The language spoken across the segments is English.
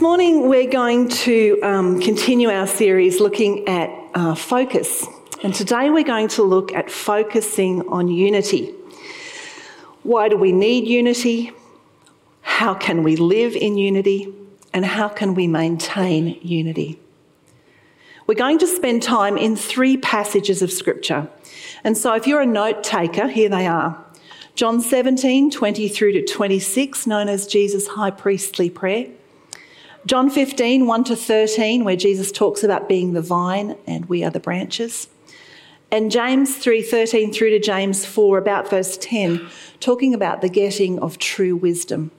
Morning we're going to um, continue our series looking at uh, focus. And today we're going to look at focusing on unity. Why do we need unity? How can we live in unity? And how can we maintain unity? We're going to spend time in three passages of Scripture. And so if you're a note taker, here they are. John 17, 20 through to 26, known as Jesus' high priestly prayer. John 15, 1 to 13, where Jesus talks about being the vine and we are the branches. And James 3, 13 through to James 4, about verse 10, talking about the getting of true wisdom.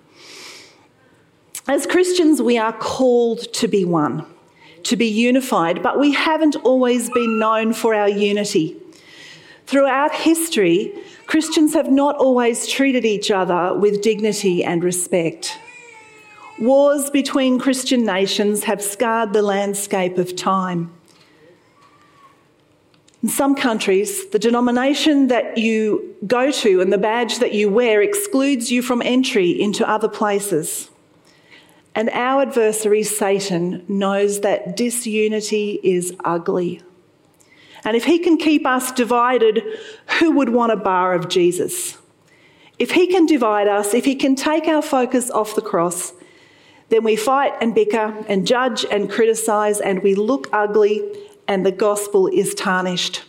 As Christians, we are called to be one, to be unified, but we haven't always been known for our unity. Throughout history, Christians have not always treated each other with dignity and respect. Wars between Christian nations have scarred the landscape of time. In some countries, the denomination that you go to and the badge that you wear excludes you from entry into other places. And our adversary, Satan, knows that disunity is ugly. And if he can keep us divided, who would want a bar of Jesus? If he can divide us, if he can take our focus off the cross, then we fight and bicker and judge and criticise and we look ugly and the gospel is tarnished.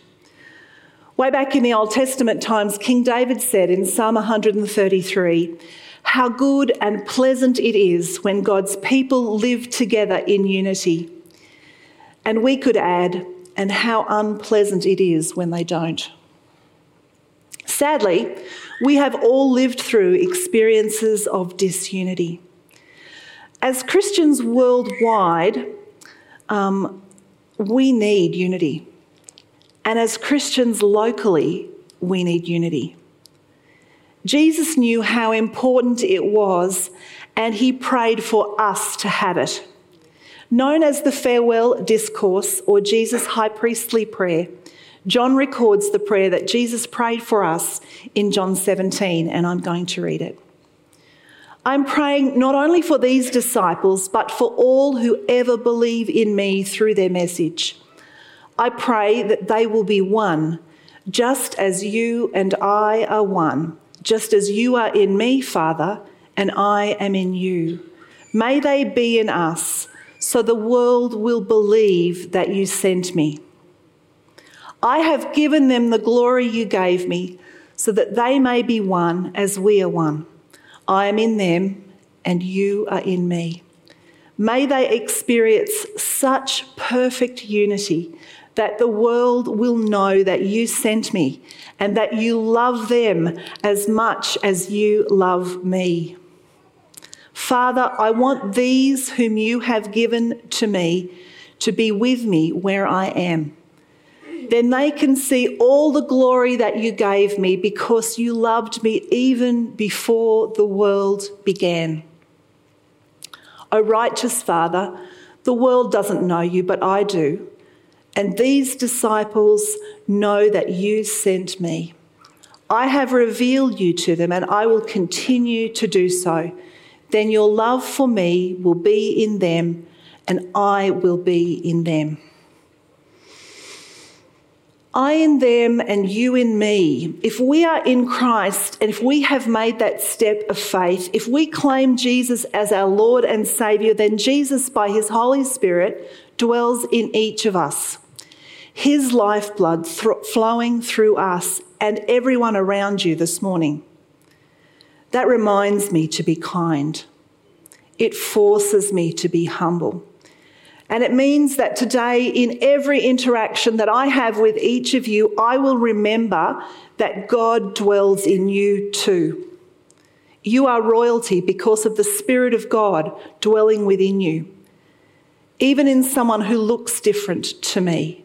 Way back in the Old Testament times, King David said in Psalm 133 How good and pleasant it is when God's people live together in unity. And we could add, and how unpleasant it is when they don't. Sadly, we have all lived through experiences of disunity. As Christians worldwide, um, we need unity. And as Christians locally, we need unity. Jesus knew how important it was, and he prayed for us to have it. Known as the farewell discourse or Jesus' high priestly prayer, John records the prayer that Jesus prayed for us in John 17, and I'm going to read it. I'm praying not only for these disciples, but for all who ever believe in me through their message. I pray that they will be one, just as you and I are one, just as you are in me, Father, and I am in you. May they be in us, so the world will believe that you sent me. I have given them the glory you gave me, so that they may be one as we are one. I am in them and you are in me. May they experience such perfect unity that the world will know that you sent me and that you love them as much as you love me. Father, I want these whom you have given to me to be with me where I am then they can see all the glory that you gave me because you loved me even before the world began. O righteous Father, the world doesn't know you, but I do. And these disciples know that you sent me. I have revealed you to them, and I will continue to do so. Then your love for me will be in them, and I will be in them. I in them and you in me, if we are in Christ and if we have made that step of faith, if we claim Jesus as our Lord and Saviour, then Jesus, by His Holy Spirit, dwells in each of us. His lifeblood flowing through us and everyone around you this morning. That reminds me to be kind. It forces me to be humble. And it means that today, in every interaction that I have with each of you, I will remember that God dwells in you too. You are royalty because of the Spirit of God dwelling within you. Even in someone who looks different to me,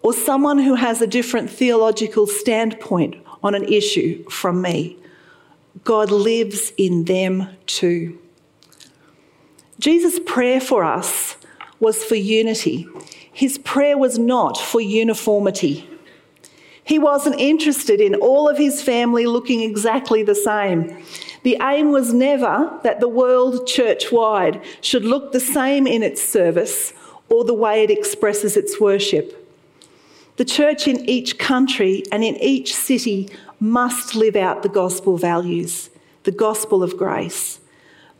or someone who has a different theological standpoint on an issue from me, God lives in them too. Jesus' prayer for us was for unity. His prayer was not for uniformity. He wasn't interested in all of his family looking exactly the same. The aim was never that the world church wide should look the same in its service or the way it expresses its worship. The church in each country and in each city must live out the gospel values, the gospel of grace.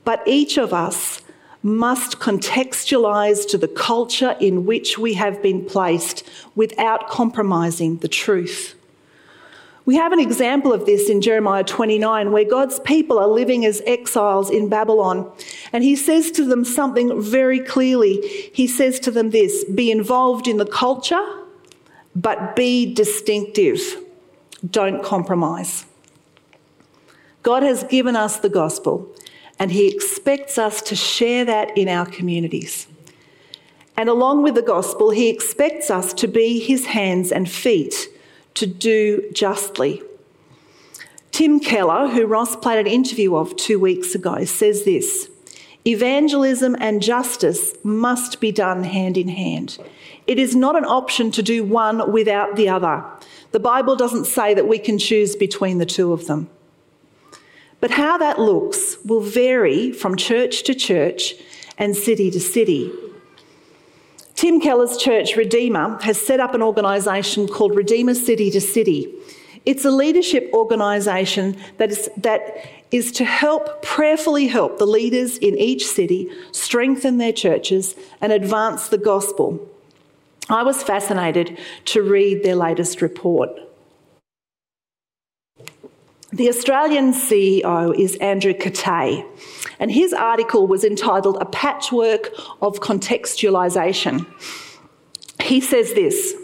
But each of us must contextualise to the culture in which we have been placed without compromising the truth. We have an example of this in Jeremiah 29, where God's people are living as exiles in Babylon. And he says to them something very clearly. He says to them this be involved in the culture, but be distinctive. Don't compromise. God has given us the gospel, and he expects us to share that in our communities. And along with the gospel, he expects us to be his hands and feet to do justly. Tim Keller, who Ross played an interview of two weeks ago, says this Evangelism and justice must be done hand in hand. It is not an option to do one without the other. The Bible doesn't say that we can choose between the two of them. But how that looks will vary from church to church and city to city. Tim Keller's church, Redeemer, has set up an organisation called Redeemer City to City. It's a leadership organisation that is, that is to help, prayerfully help the leaders in each city strengthen their churches and advance the gospel. I was fascinated to read their latest report. The Australian CEO is Andrew Katay, and his article was entitled A Patchwork of Contextualisation. He says this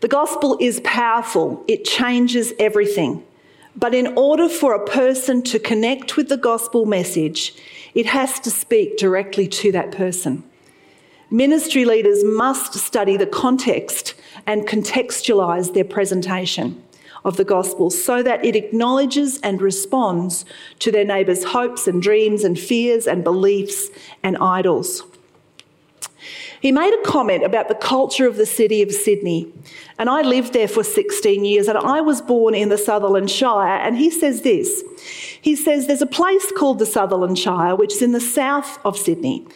The gospel is powerful, it changes everything. But in order for a person to connect with the gospel message, it has to speak directly to that person. Ministry leaders must study the context and contextualise their presentation of the gospel so that it acknowledges and responds to their neighbours' hopes and dreams and fears and beliefs and idols. He made a comment about the culture of the city of Sydney. And I lived there for 16 years and I was born in the Sutherland Shire. And he says this He says, There's a place called the Sutherland Shire, which is in the south of Sydney.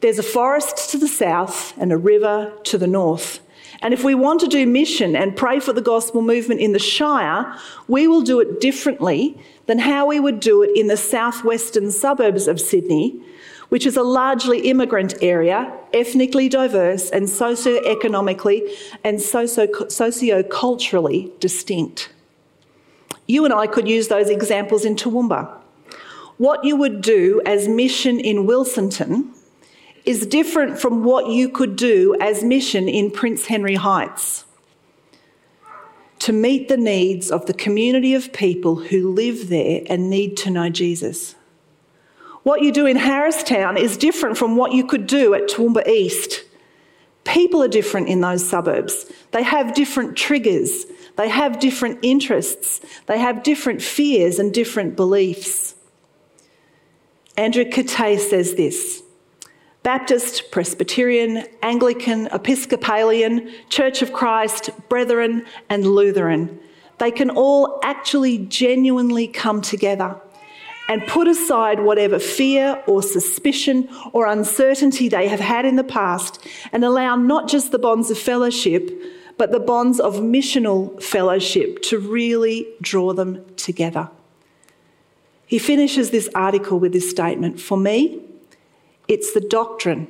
There's a forest to the south and a river to the north. And if we want to do mission and pray for the gospel movement in the Shire, we will do it differently than how we would do it in the southwestern suburbs of Sydney, which is a largely immigrant area, ethnically diverse and socio-economically and socio-culturally distinct. You and I could use those examples in Toowoomba. What you would do as mission in Wilsonton is different from what you could do as mission in Prince Henry Heights to meet the needs of the community of people who live there and need to know Jesus. What you do in Harristown is different from what you could do at Toowoomba East. People are different in those suburbs. They have different triggers, they have different interests, they have different fears and different beliefs. Andrew Katay says this Baptist, Presbyterian, Anglican, Episcopalian, Church of Christ, Brethren, and Lutheran. They can all actually genuinely come together and put aside whatever fear or suspicion or uncertainty they have had in the past and allow not just the bonds of fellowship, but the bonds of missional fellowship to really draw them together. He finishes this article with this statement For me, it's the doctrine,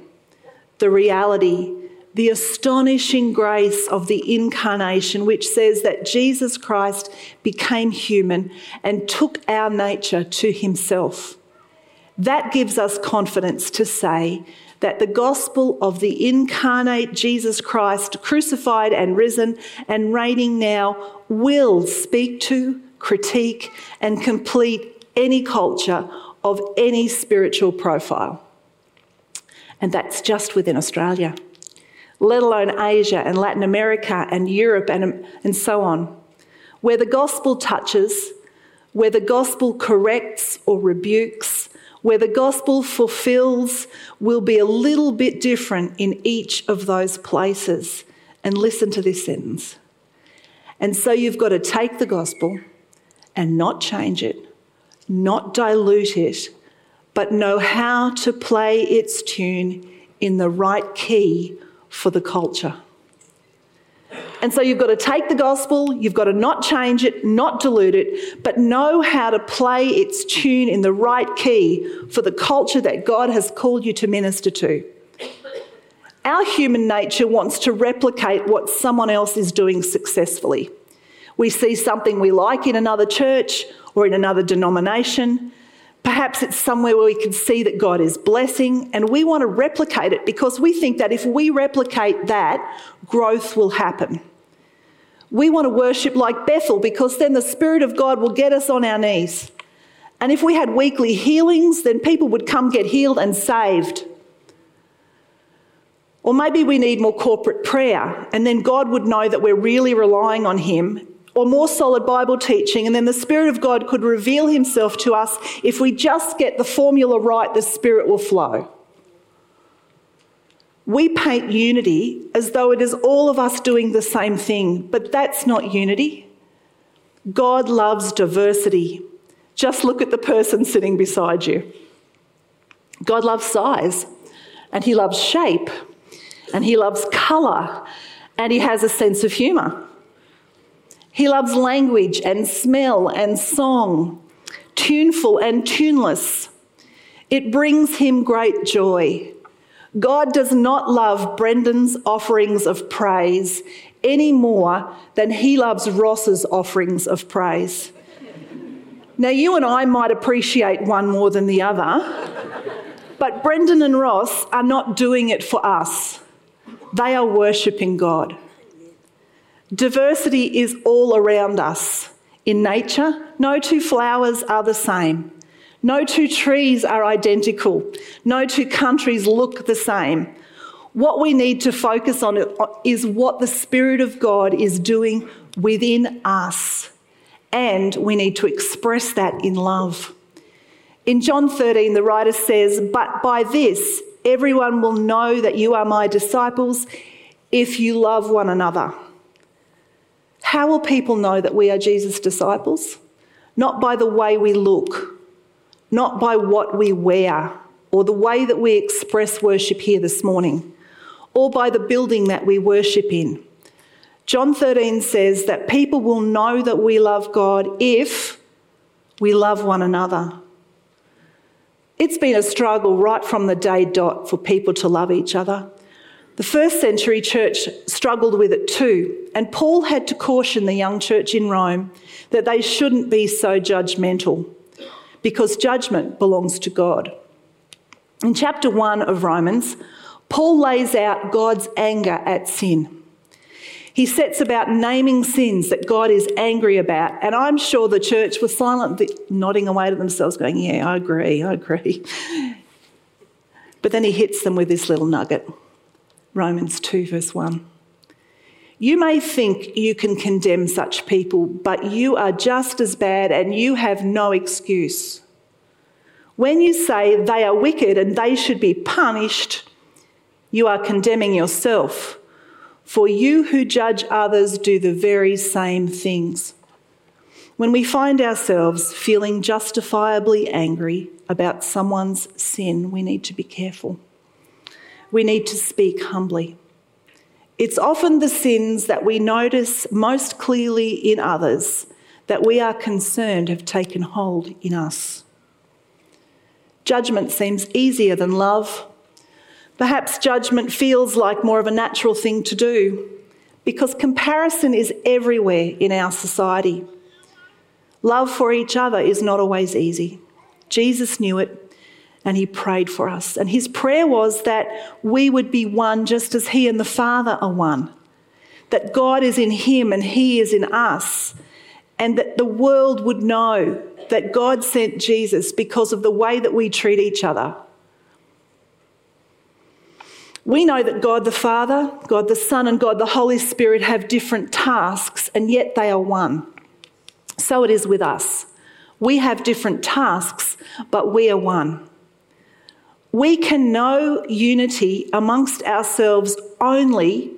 the reality, the astonishing grace of the incarnation, which says that Jesus Christ became human and took our nature to himself. That gives us confidence to say that the gospel of the incarnate Jesus Christ, crucified and risen and reigning now, will speak to, critique, and complete any culture of any spiritual profile. And that's just within Australia, let alone Asia and Latin America and Europe and, and so on. Where the gospel touches, where the gospel corrects or rebukes, where the gospel fulfills will be a little bit different in each of those places. And listen to this sentence. And so you've got to take the gospel and not change it, not dilute it, but know how to play its tune in the right key for the culture. And so you've got to take the gospel, you've got to not change it, not dilute it, but know how to play its tune in the right key for the culture that God has called you to minister to. Our human nature wants to replicate what someone else is doing successfully. We see something we like in another church or in another denomination. Perhaps it's somewhere where we can see that God is blessing, and we want to replicate it because we think that if we replicate that, growth will happen. We want to worship like Bethel because then the Spirit of God will get us on our knees. And if we had weekly healings, then people would come get healed and saved. Or maybe we need more corporate prayer, and then God would know that we're really relying on Him, or more solid Bible teaching, and then the Spirit of God could reveal Himself to us. If we just get the formula right, the Spirit will flow. We paint unity as though it is all of us doing the same thing, but that's not unity. God loves diversity. Just look at the person sitting beside you. God loves size, and He loves shape, and He loves colour, and He has a sense of humour. He loves language and smell and song, tuneful and tuneless. It brings Him great joy. God does not love Brendan's offerings of praise any more than He loves Ross's offerings of praise. Now, you and I might appreciate one more than the other, but Brendan and Ross are not doing it for us. They are worshipping God. Diversity is all around us. In nature, no two flowers are the same. No two trees are identical. No two countries look the same. What we need to focus on is what the Spirit of God is doing within us. And we need to express that in love. In John 13, the writer says, But by this, everyone will know that you are my disciples if you love one another. How will people know that we are Jesus' disciples? Not by the way we look, not by what we wear, or the way that we express worship here this morning, or by the building that we worship in. John 13 says that people will know that we love God if we love one another. It's been a struggle right from the day dot for people to love each other. The first century church struggled with it too, and Paul had to caution the young church in Rome that they shouldn't be so judgmental because judgment belongs to God. In chapter 1 of Romans, Paul lays out God's anger at sin. He sets about naming sins that God is angry about. And I'm sure the church was silently nodding away to themselves, going, Yeah, I agree, I agree. But then he hits them with this little nugget Romans 2, verse 1. You may think you can condemn such people, but you are just as bad and you have no excuse. When you say they are wicked and they should be punished, you are condemning yourself. For you who judge others do the very same things. When we find ourselves feeling justifiably angry about someone's sin, we need to be careful. We need to speak humbly. It's often the sins that we notice most clearly in others that we are concerned have taken hold in us. Judgment seems easier than love Perhaps judgment feels like more of a natural thing to do because comparison is everywhere in our society. Love for each other is not always easy. Jesus knew it and he prayed for us. And his prayer was that we would be one just as he and the Father are one. That God is in him and he is in us. And that the world would know that God sent Jesus because of the way that we treat each other we know that God the Father, God the Son, and God the Holy Spirit have different tasks, and yet they are one. So it is with us. We have different tasks, but we are one. We can know unity amongst ourselves only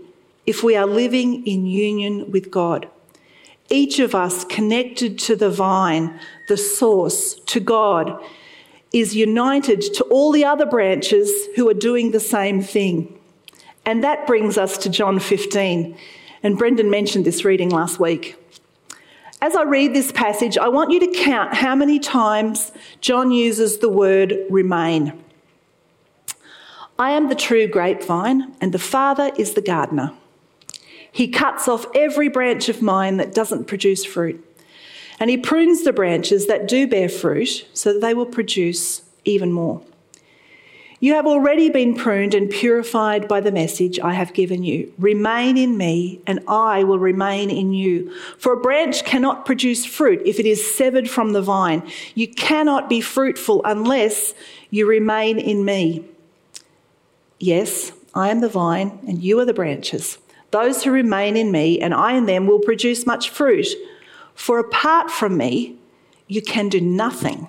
if we are living in union with God. each of us connected to the vine, the source, to God, is united to all the other branches who are doing the same thing. And that brings us to John 15. And Brendan mentioned this reading last week. As I read this passage, I want you to count how many times John uses the word remain. I am the true grapevine, and the Father is the gardener. He cuts off every branch of mine that doesn't produce fruit, and he prunes the branches that do bear fruit so that they will produce even more. You have already been pruned and purified by the message I have given you. Remain in me, and I will remain in you. For a branch cannot produce fruit if it is severed from the vine. You cannot be fruitful unless you remain in me. Yes, I am the vine, and you are the branches. Those who remain in me and I in them will produce much fruit. For apart from me, you can do nothing.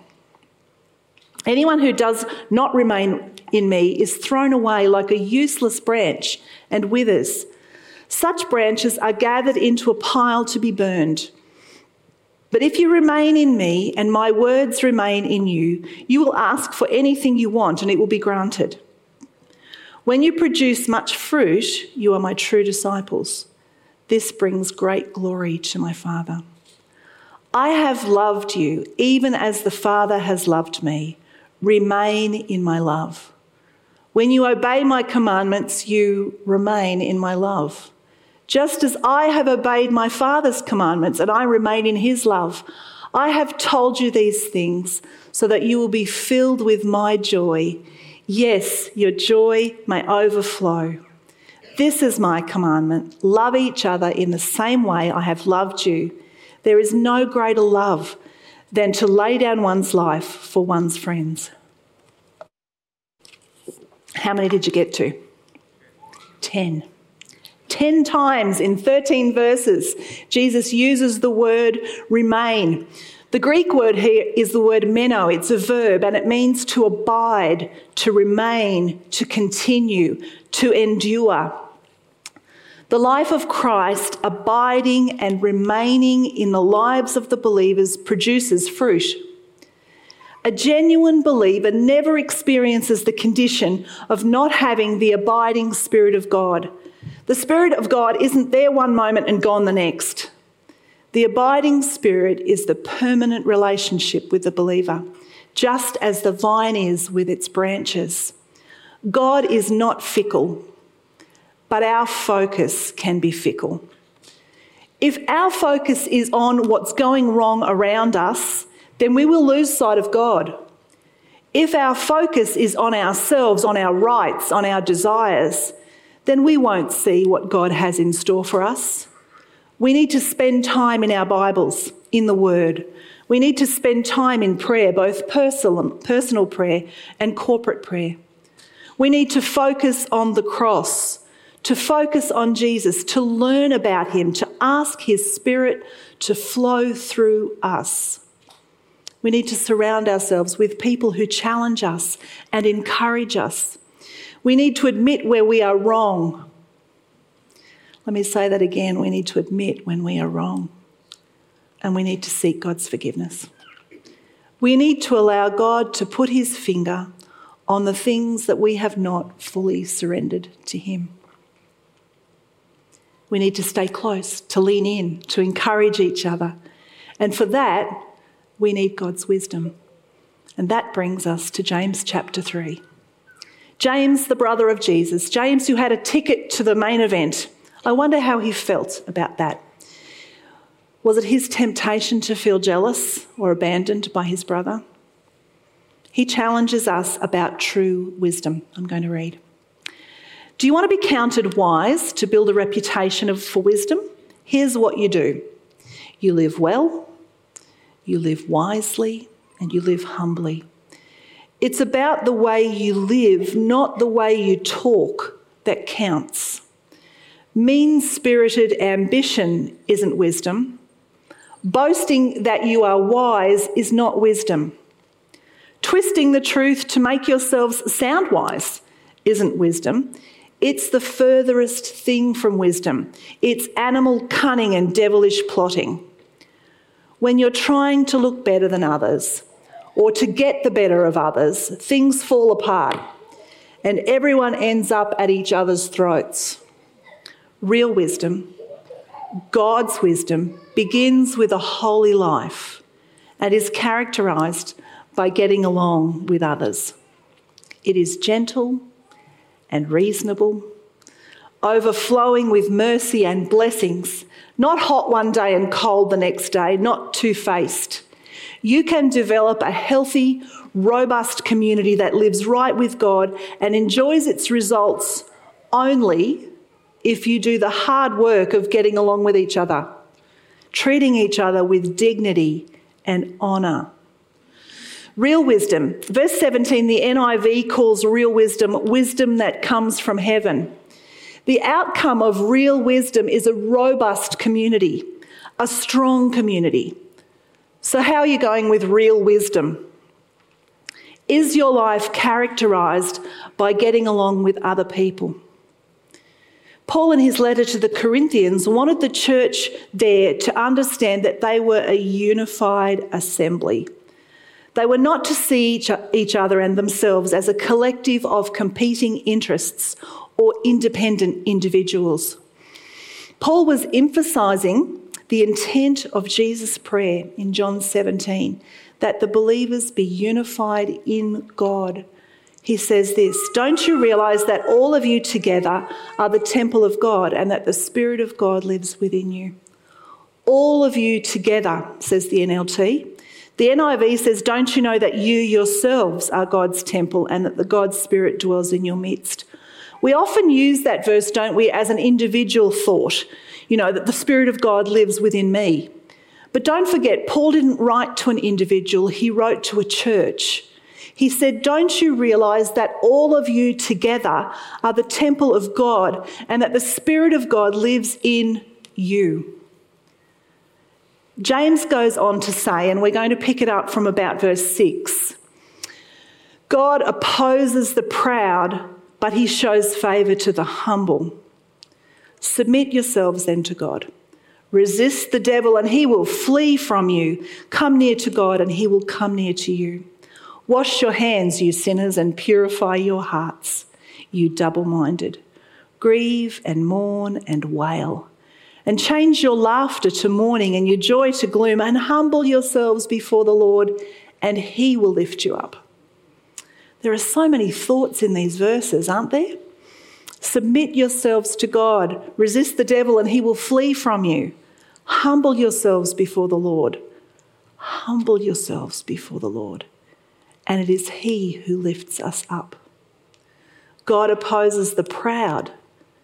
Anyone who does not remain in me is thrown away like a useless branch and withers. Such branches are gathered into a pile to be burned. But if you remain in me and my words remain in you, you will ask for anything you want and it will be granted. When you produce much fruit, you are my true disciples. This brings great glory to my Father. I have loved you, even as the Father has loved me. Remain in my love. When you obey my commandments, you remain in my love. Just as I have obeyed my Father's commandments and I remain in his love, I have told you these things so that you will be filled with my joy. Yes, your joy may overflow. This is my commandment love each other in the same way I have loved you. There is no greater love than to lay down one's life for one's friends. How many did you get to? Ten. Ten times in 13 verses, Jesus uses the word remain. The Greek word here is the word meno. It's a verb and it means to abide, to remain, to continue, to endure. The life of Christ, abiding and remaining in the lives of the believers, produces fruit. A genuine believer never experiences the condition of not having the abiding Spirit of God. The Spirit of God isn't there one moment and gone the next. The abiding Spirit is the permanent relationship with the believer, just as the vine is with its branches. God is not fickle but our focus can be fickle. If our focus is on what's going wrong around us, then we will lose sight of God. If our focus is on ourselves, on our rights, on our desires, then we won't see what God has in store for us. We need to spend time in our Bibles, in the Word. We need to spend time in prayer, both personal, prayer and corporate prayer. We need to focus on the cross to focus on Jesus, to learn about him, to ask his spirit to flow through us. We need to surround ourselves with people who challenge us and encourage us. We need to admit where we are wrong. Let me say that again. We need to admit when we are wrong. And we need to seek God's forgiveness. We need to allow God to put his finger on the things that we have not fully surrendered to him. We need to stay close, to lean in, to encourage each other. And for that, we need God's wisdom. And that brings us to James chapter 3. James, the brother of Jesus, James, who had a ticket to the main event. I wonder how he felt about that. Was it his temptation to feel jealous or abandoned by his brother? He challenges us about true wisdom. I'm going to read. Do you want to be counted wise to build a reputation of, for wisdom? Here's what you do you live well, you live wisely, and you live humbly. It's about the way you live, not the way you talk, that counts. Mean spirited ambition isn't wisdom. Boasting that you are wise is not wisdom. Twisting the truth to make yourselves sound wise isn't wisdom. It's the furthest thing from wisdom. It's animal cunning and devilish plotting. when you're trying to look better than others or to get the better of others, things fall apart and everyone ends up at each other's throats. Real wisdom, God's wisdom, begins with a holy life and is characterized by getting along with others. It is gentle and reasonable, overflowing with mercy and blessings, not hot one day and cold the next day, not two faced. You can develop a healthy, robust community that lives right with God and enjoys its results only if you do the hard work of getting along with each other, treating each other with dignity and honour. Real wisdom. Verse 17, the NIV calls real wisdom wisdom that comes from heaven. The outcome of real wisdom is a robust community, a strong community. So, how are you going with real wisdom? Is your life characterized by getting along with other people? Paul, in his letter to the Corinthians, wanted the church there to understand that they were a unified assembly. They were not to see each other and themselves as a collective of competing interests or independent individuals. Paul was emphasising the intent of Jesus' prayer in John 17 that the believers be unified in God he says this Don't you realize that all of you together are the temple of God and that the Spirit of God lives within you? All of you together, says the NLT. The NIV says, Don't you know that you yourselves are God's temple and that the God's Spirit dwells in your midst? We often use that verse, don't we, as an individual thought, you know, that the Spirit of God lives within me. But don't forget, Paul didn't write to an individual, he wrote to a church. He said, Don't you realize that all of you together are the temple of God and that the Spirit of God lives in you? James goes on to say, and we're going to pick it up from about verse 6 God opposes the proud, but he shows favour to the humble. Submit yourselves then to God. Resist the devil, and he will flee from you. Come near to God, and he will come near to you. Wash your hands, you sinners, and purify your hearts, you double minded. Grieve and mourn and wail. And change your laughter to mourning and your joy to gloom, and humble yourselves before the Lord, and He will lift you up. There are so many thoughts in these verses, aren't there? Submit yourselves to God, resist the devil, and he will flee from you. Humble yourselves before the Lord. Humble yourselves before the Lord and it is He who lifts us up. God opposes the proud,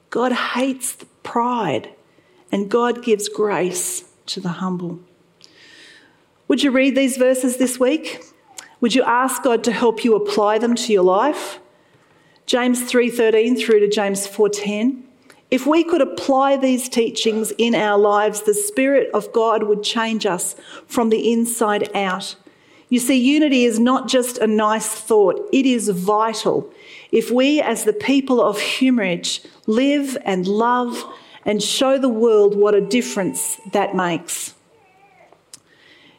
God hates pride, and God gives grace to the humble. Would you read these verses this week? Would you ask God to help you apply them to your life? James 3:13 through to James 4:10. If we could apply these teachings in our lives, the spirit of God would change us from the inside out you see, unity is not just a nice thought, it is vital. If we, as the people of HumeRidge, live and love and show the world what a difference that makes.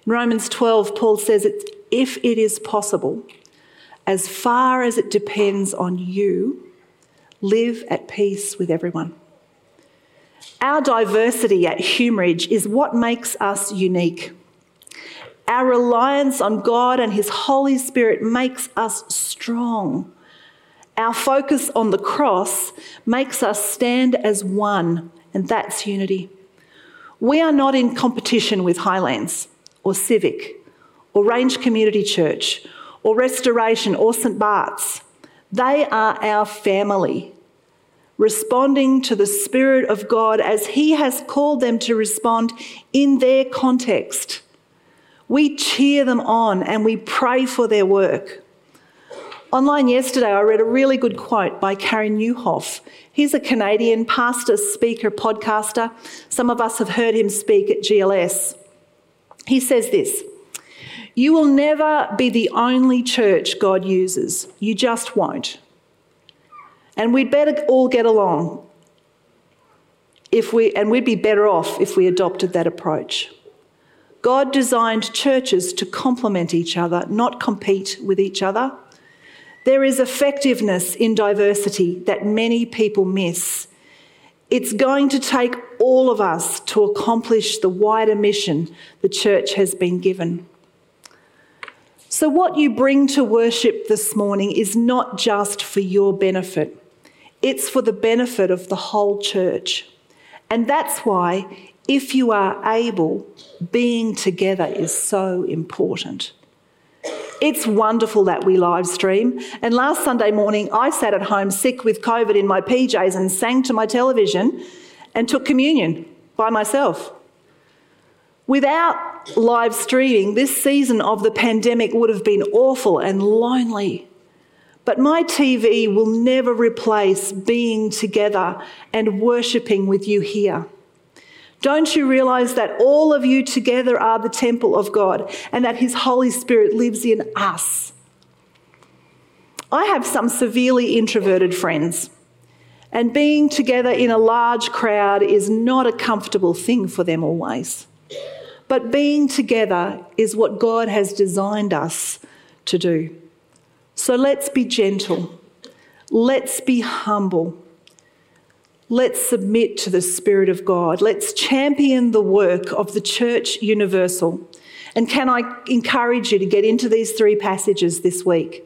In Romans 12, Paul says, If it is possible, as far as it depends on you, live at peace with everyone. Our diversity at HumeRidge is what makes us unique. Our reliance on God and His Holy Spirit makes us strong. Our focus on the cross makes us stand as one, and that's unity. We are not in competition with Highlands or Civic or Range Community Church or Restoration or St. Bart's. They are our family, responding to the Spirit of God as He has called them to respond in their context. We cheer them on and we pray for their work. Online yesterday, I read a really good quote by Carey Nieuwhof. He's a Canadian pastor, speaker, podcaster. Some of us have heard him speak at GLS. He says this You will never be the only church God uses, you just won't. And we'd better all get along if we, and we'd be better off if we adopted that approach. God designed churches to complement each other, not compete with each other. There is effectiveness in diversity that many people miss. It's going to take all of us to accomplish the wider mission the church has been given. So, what you bring to worship this morning is not just for your benefit, it's for the benefit of the whole church. And that's why, if you are able, being together is so important. It's wonderful that we live stream. And last Sunday morning, I sat at home sick with COVID in my PJs and sang to my television and took communion by myself. Without live streaming, this season of the pandemic would have been awful and lonely. But my TV will never replace being together and worshipping with you here. Don't you realize that all of you together are the temple of God and that His Holy Spirit lives in us? I have some severely introverted friends, and being together in a large crowd is not a comfortable thing for them always. But being together is what God has designed us to do. So let's be gentle. Let's be humble. Let's submit to the Spirit of God. Let's champion the work of the Church Universal. And can I encourage you to get into these three passages this week?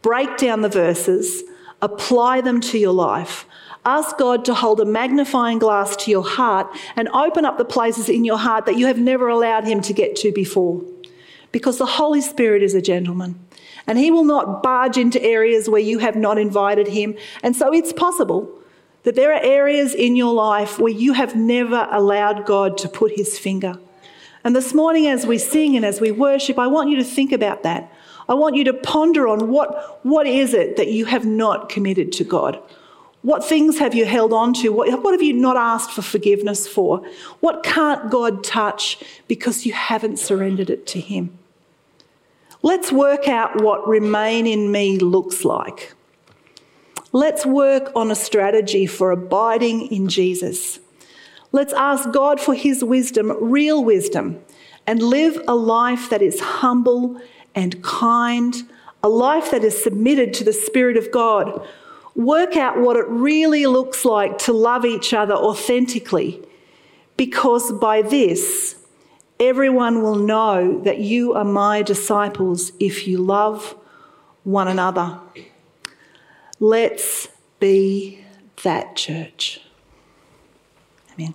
Break down the verses, apply them to your life. Ask God to hold a magnifying glass to your heart and open up the places in your heart that you have never allowed Him to get to before. Because the Holy Spirit is a gentleman and He will not barge into areas where you have not invited Him. And so it's possible that there are areas in your life where you have never allowed God to put His finger. And this morning, as we sing and as we worship, I want you to think about that. I want you to ponder on what, what is it that you have not committed to God? What things have you held on to? What, what have you not asked for forgiveness for? What can't God touch because you haven't surrendered it to Him? Let's work out what remain in me looks like. Let's work on a strategy for abiding in Jesus. Let's ask God for His wisdom, real wisdom, and live a life that is humble and kind, a life that is submitted to the Spirit of God Work out what it really looks like to love each other authentically, because by this, everyone will know that you are my disciples if you love one another. Let's be that church. Amen.